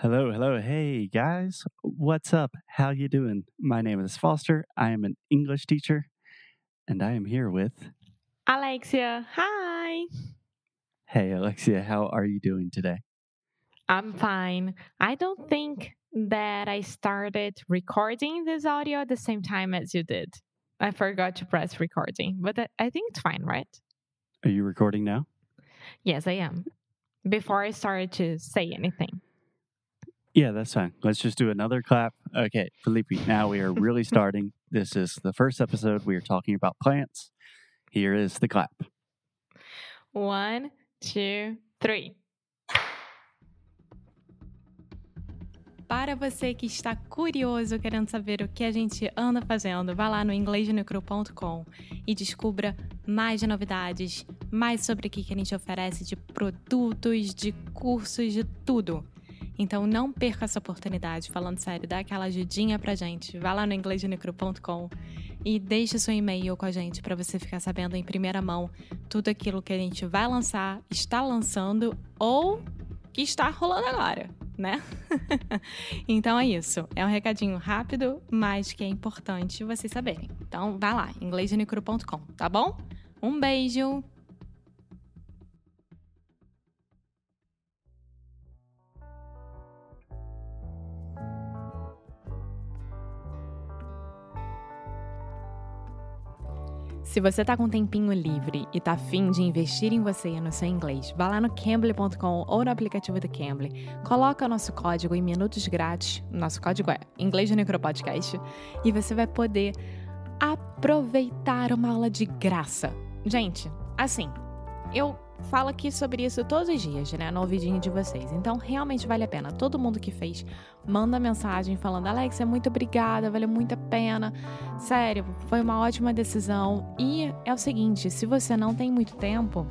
Hello, hello. Hey guys. What's up? How you doing? My name is Foster. I am an English teacher and I am here with Alexia, hi. Hey Alexia, how are you doing today? I'm fine. I don't think that I started recording this audio at the same time as you did. I forgot to press recording, but I- think it's fine, right? Are you recording now? Yes, I am. Before I started to say anything. Yeah, that's fine. Let's just do another clap. Okay, Felipe, now we are really starting. This is the first episode. We are talking about plants. Here is the clap. One, two, three. Para você que está curioso querendo saber o que a gente anda fazendo, vá lá no inglêsnecru.com e descubra mais de novidades, mais sobre o que que a gente oferece de produtos, de cursos, de tudo. Então não perca essa oportunidade. Falando sério, dá aquela ajudinha pra gente. Vá lá no inglêsnecru.com e deixe seu e-mail com a gente para você ficar sabendo em primeira mão tudo aquilo que a gente vai lançar, está lançando ou que está rolando agora, né? então é isso. É um recadinho rápido, mas que é importante vocês saberem. Então vá lá, inglêsnecru.com, tá bom? Um beijo! Se você tá com um tempinho livre e tá afim de investir em você e no seu inglês, vá lá no Cambly.com ou no aplicativo do Cambly, coloca o nosso código em minutos grátis, nosso código é Inglês no Micropodcast, e você vai poder aproveitar uma aula de graça. Gente, assim, eu falo aqui sobre isso todos os dias, né, no ouvidinho de vocês, então realmente vale a pena. Todo mundo que fez, manda mensagem falando, Alex, muito obrigada, valeu muito a pena. Sério, foi uma ótima decisão. E é o seguinte: se você não tem muito tempo,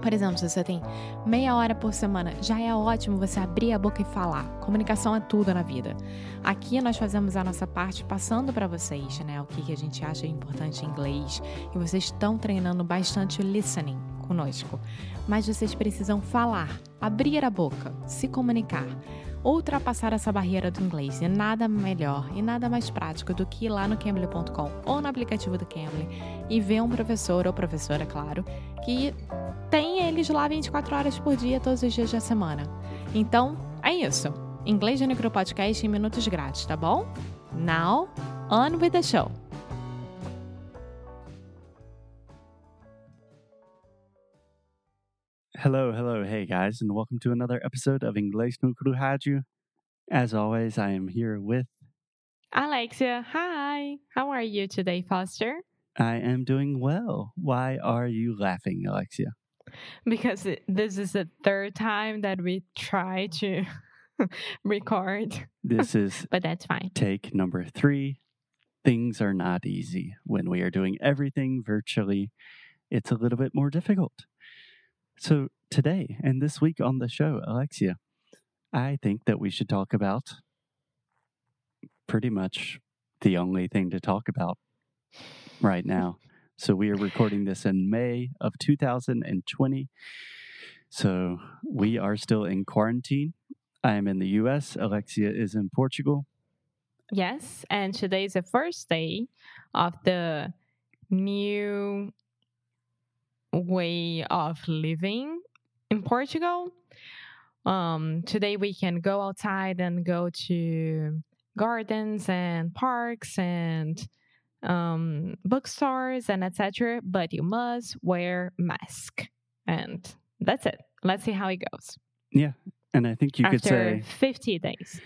por exemplo, se você tem meia hora por semana, já é ótimo você abrir a boca e falar. Comunicação é tudo na vida. Aqui nós fazemos a nossa parte passando para vocês, né, o que, que a gente acha importante em inglês. E vocês estão treinando bastante listening conosco. Mas vocês precisam falar, abrir a boca, se comunicar ultrapassar essa barreira do inglês. E nada melhor e nada mais prático do que ir lá no Cambly.com ou no aplicativo do Cambly e ver um professor ou professora, claro, que tem eles lá 24 horas por dia, todos os dias da semana. Então, é isso. Inglês de Micro Podcast em minutos grátis, tá bom? Now, on with the show. Hello, hello. Hey guys, and welcome to another episode of Inglês no Rádio. As always, I am here with Alexia, hi. How are you today, Foster? I am doing well. Why are you laughing, Alexia? Because it- this is the third time that we try to record, This is but that's fine. take number three. Things are not easy. When we are doing everything virtually, it's a little bit more difficult. So, today and this week on the show, Alexia, I think that we should talk about pretty much the only thing to talk about right now. So, we are recording this in May of 2020. So, we are still in quarantine. I am in the US. Alexia is in Portugal. Yes, and today is the first day of the new way of living in Portugal. Um, today we can go outside and go to gardens and parks and um, bookstores and etc. But you must wear mask, and that's it. Let's see how it goes Yeah. And I think you after could say, 50 days.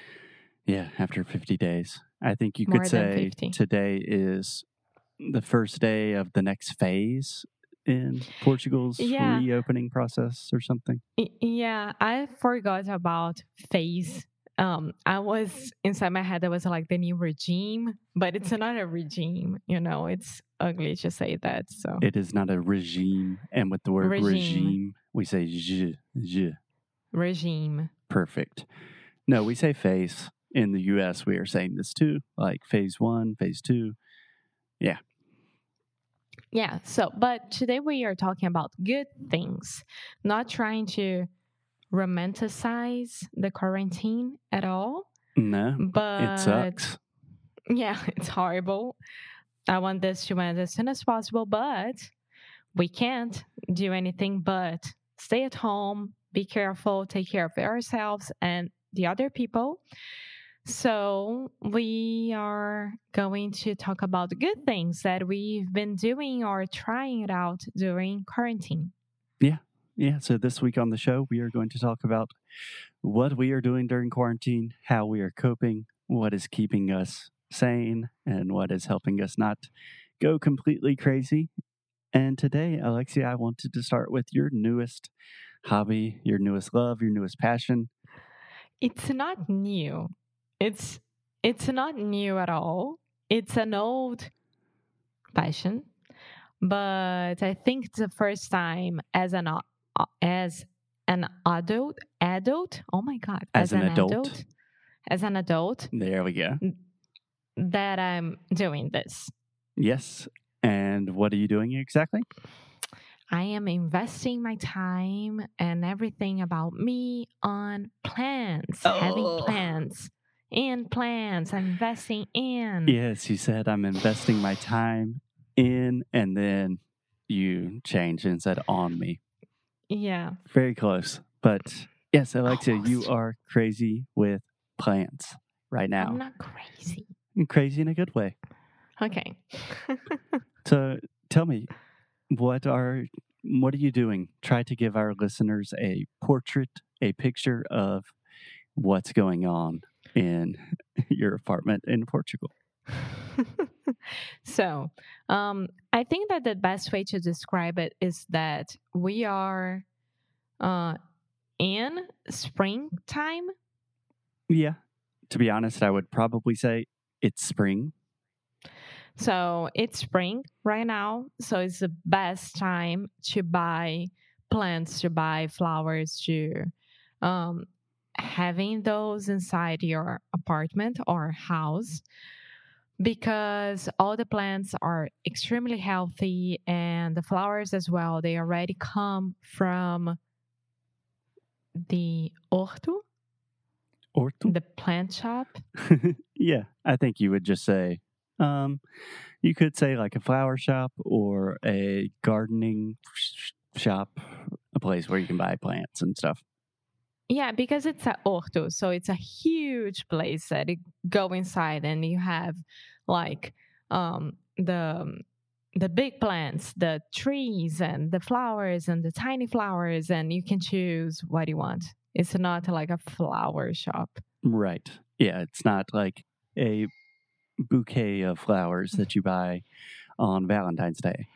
yeah, after 50 days. I think you More could say 50. today is the first day of the next phase in Portugal's Yeah. reopening process or something. Yeah, I forgot about phase. Um, I was inside my head. That was like the new regime, but it's not a regime. You know, it's ugly to say that. So It is not a regime. And with the word regime, Regime. we say je, je. regime. Perfect. No, we say phase. In the US, we are saying this too, like phase one, phase two. Yeah. Yeah, so, but today we are talking about good things, not trying to romanticize the quarantine at all, No, but it sucks. Yeah, it's horrible. I want this to end as soon as possible, but we can't do anything but stay at home, be careful, take care of ourselves and the other people. So, we are going to talk about the good things that we've been doing or trying it out during quarantine. Yeah, Yeah. so this week on the show, we are going to talk about what we are doing during quarantine, how we are coping, what is keeping us sane, and what is helping us not go completely crazy. And today, Alexia, I wanted to start with your newest hobby, your newest love, your newest passion. It's not new. It's it's not new at all. It's an old passion, but I think the first time as an as an adult adult. Oh my god, As an adult. as an adult There we go. that I'm doing this. Yes. And what are you doing exactly? I am investing my time and everything about me on plans, having Oh. In plans, I'm investing in. Yes, you said I'm investing my time in, and then you changed and said on me. Yeah. Very close. But yes, Alexia, you are crazy with plants right now. I'm not crazy. Mm, crazy in a good way. Okay. So tell me, what are what are you doing? Try to give our listeners a portrait, a picture of what's going on in your apartment in Portugal. so, um, I think that the best way to describe it is that we are uh, in springtime. Yeah. To be honest, I would probably say it's spring. So it's spring right now. So it's the best time to buy plants, to buy flowers, to um, having those inside your apartment or house because all the plants are extremely healthy and the flowers as well. They already come from the orto, Orto? the plant shop. yeah, I think you would just say, um, you could say like a flower shop or a gardening shop, a place where you can buy plants and stuff. Yeah, because it's a orto, so it's a huge place that you go inside and you have like um the the big plants, the trees and the flowers and the tiny flowers and you can choose what you want. It's not like a flower shop. Right. Yeah, it's not like a bouquet of flowers that you buy on Valentine's Day,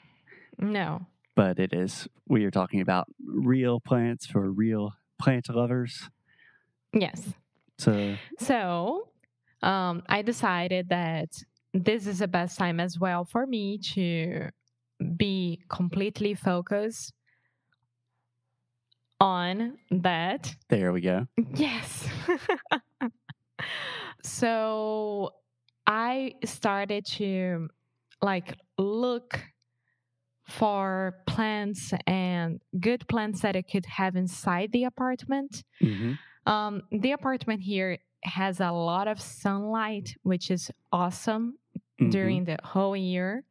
No. but it is, we are talking about real plants for real plant lovers. Yes. So, So, um, I decided that this is the best time as well for me to be completely focused on that. there we go. Yes. so, I started to like look for plants and good plants that I could have inside the apartment. hmm Um, the apartment here has a lot of sunlight, which is awesome Mm-hmm. during the whole year.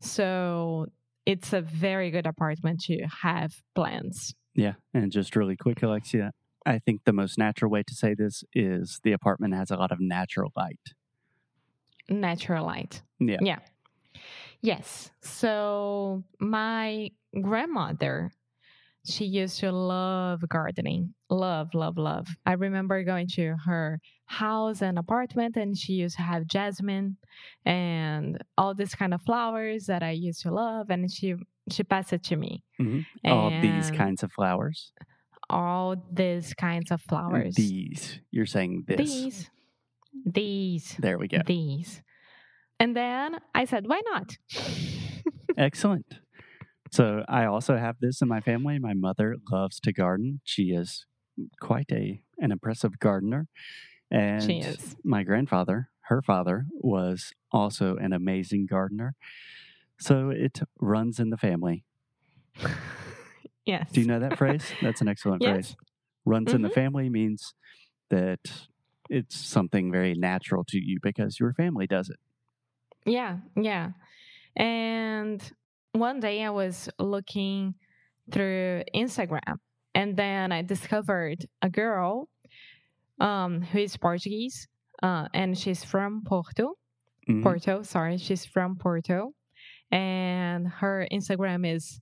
So it's a very good apartment to have plants. Yeah. And just really quick, Alexia, I think the most natural way to say this is the apartment has a lot of natural light. Natural light. Yeah. Yeah. Yes. So my grandmother, she used to love gardening. Love, love, love. I remember going to her house and apartment and she used to have jasmine and all this kind of flowers that I used to love and she she passed it to me. hmm All these kinds of flowers. all these kinds of flowers. These. You're saying this. These. These. There we go. These. And then I said, why not? Excellent. So I also have this in my family. My mother loves to garden. She is quite a an impressive gardener. And She is. my grandfather, her father, was also an amazing gardener. So it runs in the family. yes. Do you know that phrase? That's an excellent Yes. phrase. runs in the Mhm. family means that it's something very natural to you because your family does it. Yeah, yeah. And one day I was looking through Instagram and then I discovered a girl um, who is Portuguese uh, and she's from Porto. Mhm. Porto, sorry, she's from Porto. And her Instagram is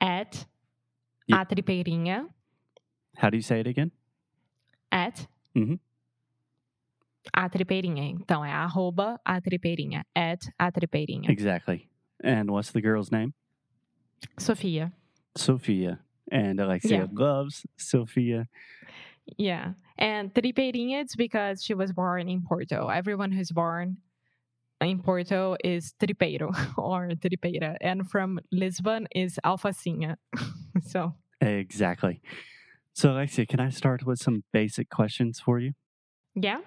at Yeah. a How do you say it again? at Mhm. A tripeirinha. Então é arroba a tripeirinha, at a tripeirinha. Exactly. And what's the girl's name? Sofia. Sophia. And Alexia Yeah. loves Sophia. Yeah. And tripeirinha, it's because she was born in Porto. Everyone who's born in Porto is tripeiro or tripeira. And from Lisbon is alfacinha. so, Exactly. So, Alexia, can I start with some basic questions for you? yeah.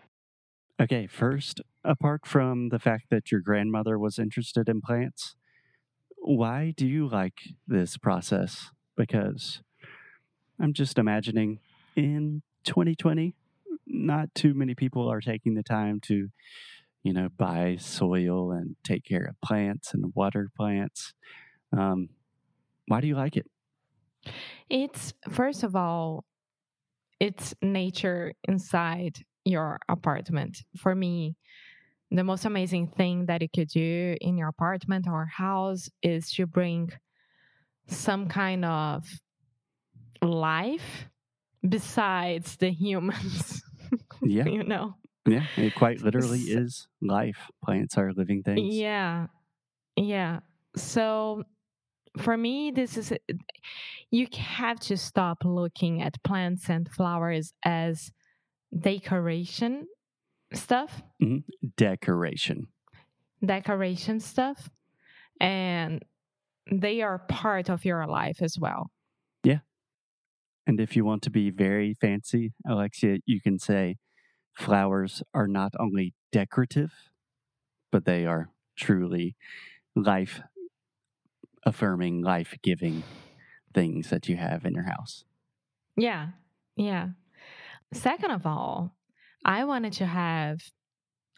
Okay, first, apart from the fact that your grandmother was interested in plants, why do you like this process? Because I'm just imagining in 2020, not too many people are taking the time to, you know, buy soil and take care of plants and water plants. Um, why do you like it? It's, first of all, it's nature inside your apartment. For me, the most amazing thing that you could do in your apartment or house is to bring some kind of life besides the humans. Yeah, you know? yeah, it quite literally is life. Plants are living things. Yeah. Yeah. So for me, this is you have to stop looking at plants and flowers as decoration stuff, mm-hmm. Decoration. decoration stuff, and they are part of your life as well. Yeah. And if you want to be very fancy, Alexia, you can say flowers are not only decorative, but they are truly life affirming, life giving things that you have in your house. Yeah. Yeah. Second of all, I wanted to have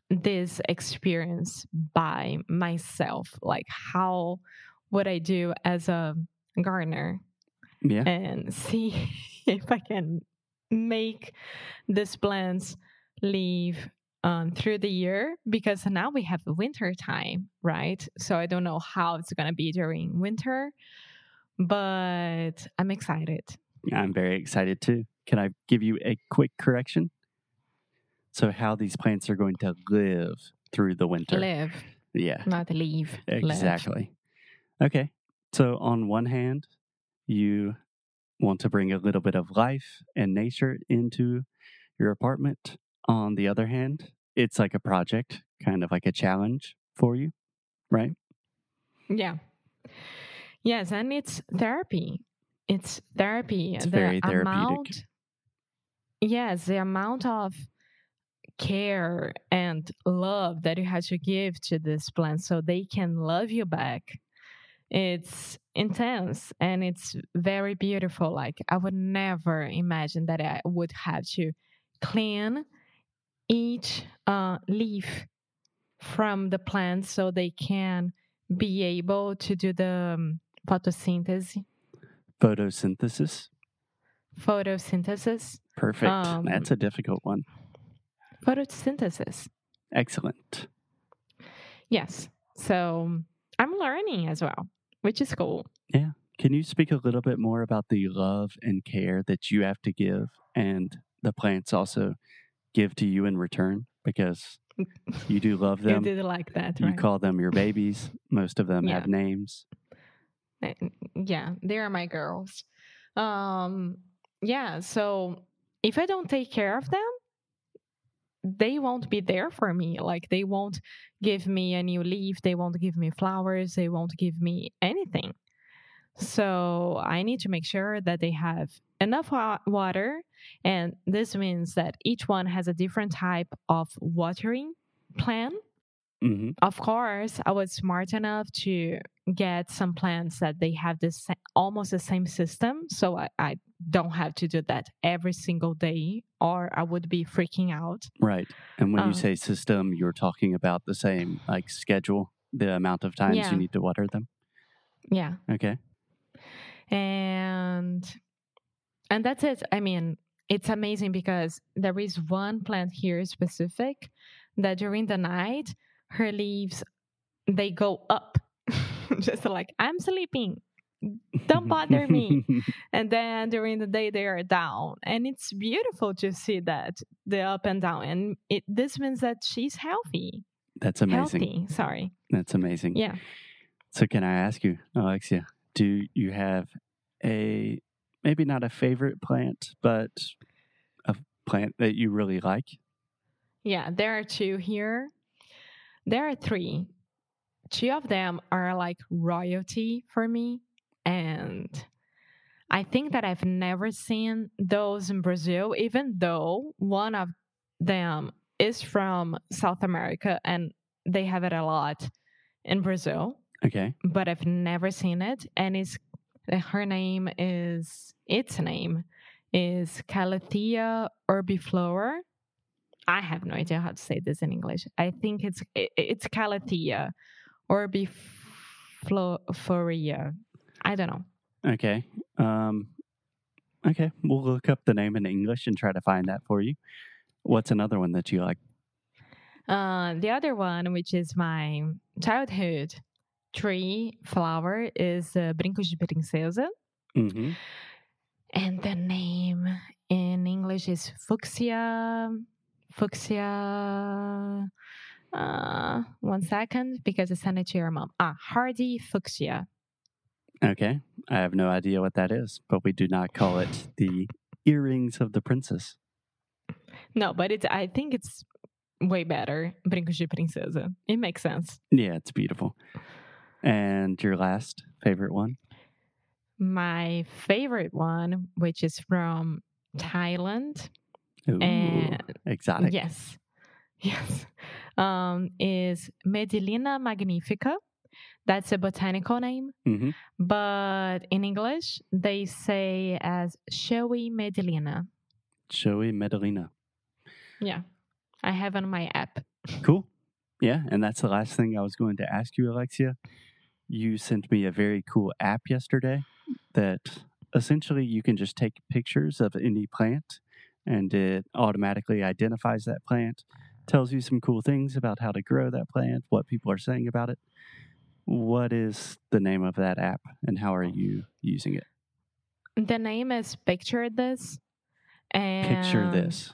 this experience by myself. Like, how would I do as a gardener Yeah. and see if I can make these plants live um, through the year? Because now we have winter time, right? So I don't know how it's going to be during winter, but I'm excited. I'm very excited too. Can I give you a quick correction? So, how these plants are going to live through the winter. Live. Yeah. not leave. live. Exactly. Okay. So, on one hand, you want to bring a little bit of life and nature into your apartment. On the other hand, it's like a project, kind of like a challenge for you, right? Yeah. Yes, and it's therapy. It's therapy. It's the very therapeutic. amount Yes, the amount of care and love that you have to give to this plant so they can love you back. It's intense and it's very beautiful. Like I would never imagine that I would have to clean each uh, leaf from the plant so they can be able to do the um, photosynthesis. Photosynthesis. Photosynthesis. Perfect. Um, That's a difficult one. Photosynthesis. Excellent. Yes. So I'm learning as well, which is cool. Yeah. Can you speak a little bit more about the love and care that you have to give and the plants also give to you in return? Because you do love them. You like that, You right? call them your babies. Most of them have names. Yeah, they are my girls. Um, yeah. So if I don't take care of them, they won't be there for me. Like they won't give me a new leaf. They won't give me flowers. They won't give me anything. So I need to make sure that they have enough water. And this means that each one has a different type of watering plan. Hmm of course, I was smart enough to get some plants that they have this almost the same system, so I, I don't have to do that every single day, or I would be freaking out. Right. And when you Um, say system, you're talking about the same like schedule, the amount of times Yeah. you need to water them. Yeah, Okay. and and that's it. I mean, it's amazing because there is one plant here specific that during the night her leaves they go up, just like I'm sleeping. Don't bother me. and then during the day they are down and it's beautiful to see that the up and down and it this means that she's healthy That's amazing. healthy sorry That's amazing. yeah So can I ask you, Alexia, do you have a maybe not a favorite plant, but a plant that you really like? yeah there are two here there are three two of them are like royalty for me and i think that i've never seen those in brazil even though one of them is from south america and they have it a lot in brazil Okay. but I've never seen it. And it's her name is its name is Calathea orbifolia. I have no idea how to say this in English. I think it's it, it's Calathea orbifolia. I don't know. Okay. Um okay. We'll look up the name in English and try to find that for you. What's another one that you like? Uh, the other one, which is my childhood tree flower, is uh, Brincos de Princesa. Mm-hmm. And the name in English is fuchsia. Fuchsia. Uh, one second, because I sent it to your mom. Ah, hardy fuchsia. Okay. I have no idea what that is, but we do not call it the earrings of the princess. No, but it's. I think it's way better. Brincos de Princesa. It makes sense. Yeah, it's beautiful. And your last favorite one? My favorite one, which is from Thailand. Ooh, And- exotic. Yes. Yes. Um, is Medinilla magnifica. That's a botanical name. hmm But in English, they say as showy Medinilla. Showy Medinilla. Yeah. I have on my app. Cool. Yeah, and that's the last thing I was going to ask you, Alexia. You sent me a very cool app yesterday that essentially you can just take pictures of any plant and it automatically identifies that plant, tells you some cool things about how to grow that plant, what people are saying about it. What is the name of that app and how are you using it? The name is Picture This. And Picture this.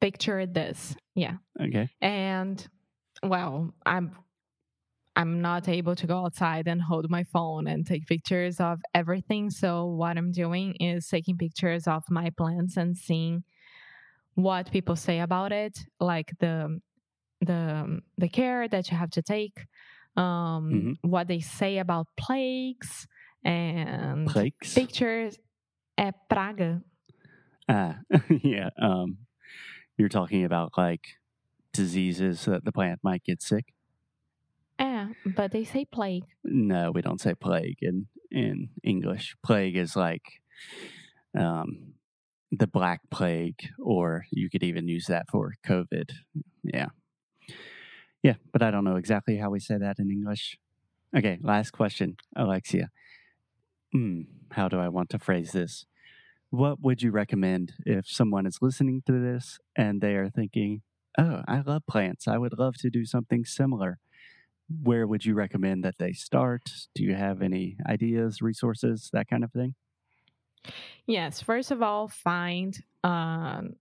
Picture This. Yeah. Okay. and well i'm i'm not able to go outside and hold my phone and take pictures of everything so what i'm doing is taking pictures of my plants and seeing what people say about it like the the the care that you have to take um what they say about plagues and Plaques. pictures é praga Ah, yeah. Um, you're talking about like diseases that the plant might get sick. But they say plague No, we don't say plague in in English. Plague is like um, the black plague, or you could even use that for COVID. Yeah, yeah, but I don't know exactly how we say that in English. Okay, last question, Alexia. Hmm, how do I want to phrase this? What would you recommend if someone is listening to this and they are thinking, "Oh, I love plants. I would love to do something similar." Where would you recommend that they start? Do you have any ideas, resources, that kind of thing? Yes, first of all, find um,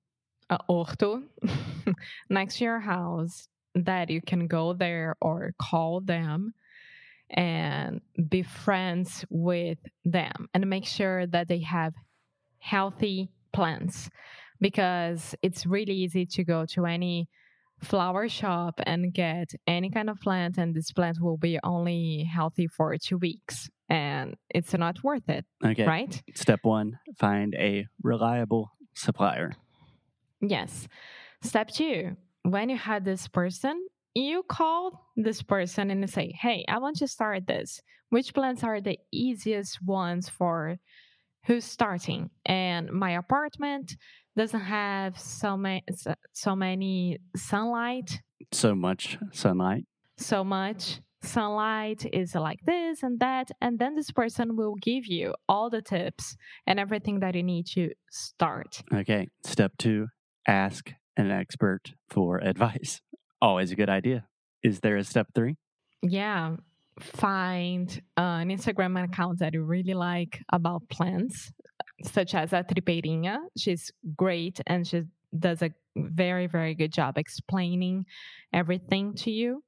a orto next to your house that you can go there or call them and be friends with them and make sure that they have healthy plants because it's really easy to go to any flower shop and get any kind of plant and this plant will be only healthy for two weeks and it's not worth it Okay. right Step one find a reliable supplier. Yes. Step two, when you have this person, you call this person and say, Hey, I want to start this. Which plants are the easiest ones for who's starting? And my apartment doesn't have so many so many sunlight. So much sunlight. So much sunlight is like this and that. And then this person will give you all the tips and everything that you need to start. Okay. Step two ask an expert for advice. Always a good idea. Is there a step three? Yeah. Find uh, an Instagram account that you really like about plants, such as a Tripeirinha. She's great and she does a very, very good job explaining everything to you.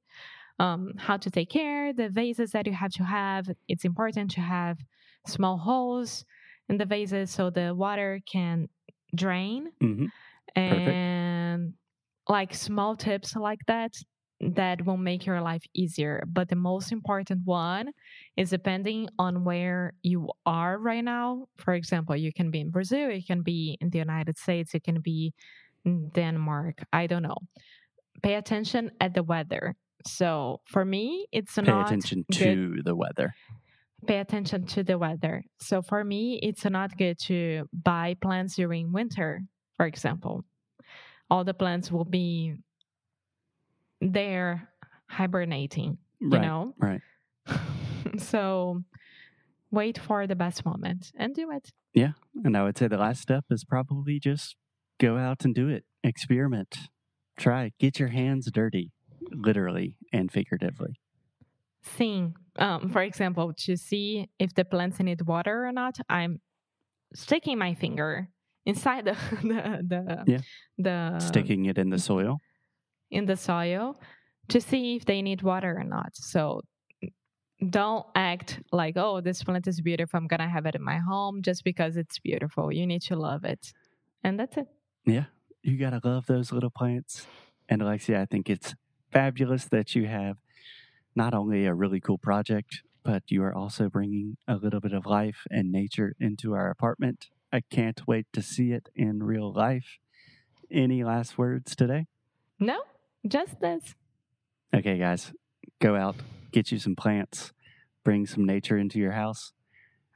Um, how to take care, the vases that you have to have. It's important to have small holes in the vases so the water can drain. Mm-hmm. And like small tips like that that will make your life easier. But the most important one is depending on where you are right now. For example, you can be in Brazil, you can be in the United States, you can be in Denmark. I don't know. Pay attention at the weather. So for me, it's Pay not attention good- to the weather. pay attention to the weather. So for me, it's not good to buy plants during winter, for example. All the plants will be there hibernating, you right. know? Right. so wait for the best moment and do it. Yeah. And I would say the last step is probably just go out and do it. Experiment. Try. Get your hands dirty, literally and figuratively. Thing, um, for example, to see if the plants need water or not, I'm sticking my finger inside the the the, Yeah. the Sticking it in the soil. In the soil to see if they need water or not. So don't act like, oh, this plant is beautiful. I'm going to have it in my home just because it's beautiful. You need to love it. And that's it. Yeah. You got to love those little plants. And Alexia, I think it's fabulous that you have not only a really cool project, but you are also bringing a little bit of life and nature into our apartment. I can't wait to see it in real life. Any last words today? No, just this. Okay, guys, go out, get you some plants, bring some nature into your house.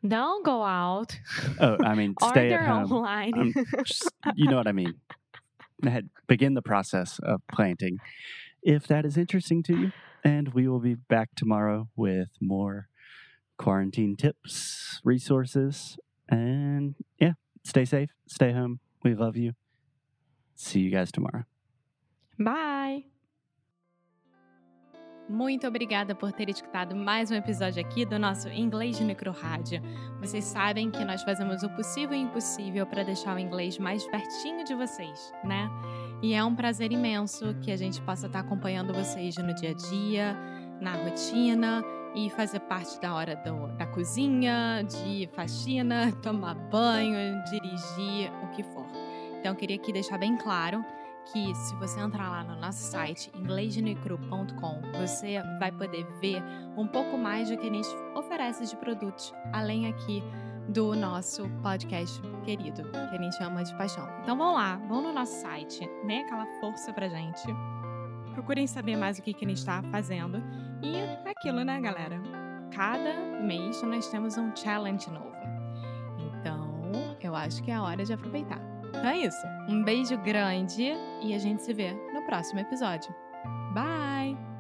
Don't go out. Oh, I mean, stay at home. online. Um, Just- you know what I mean. Begin the process of planting if that is interesting to you. And we will be back tomorrow with more quarantine tips, resources, and yeah, stay safe, stay home. We love you. See you guys tomorrow. Bye. Muito obrigada por ter escutado mais um episódio aqui do nosso Inglês de Micro Rádio. Vocês sabem que nós fazemos o possível e impossível para deixar o inglês mais pertinho de vocês, né? E é um prazer imenso que a gente possa estar acompanhando vocês no dia a dia, na rotina e fazer parte da hora do- da cozinha, de faxina, tomar banho, dirigir, o que for. Então, eu queria aqui deixar bem claro que se você entrar lá no nosso site inglesdenecru.com, você vai poder ver um pouco mais do que a gente oferece de produtos, além aqui do nosso podcast querido, que a gente chama de paixão. Então vão lá, vão no nosso site, né? Aquela força pra gente. Procurem saber mais o que, que a gente está fazendo. E aquilo, né, galera? Cada mês nós temos um challenge novo. Então, eu acho que é a hora de aproveitar. Então é isso. Um beijo grande e a gente se vê no próximo episódio. Bye!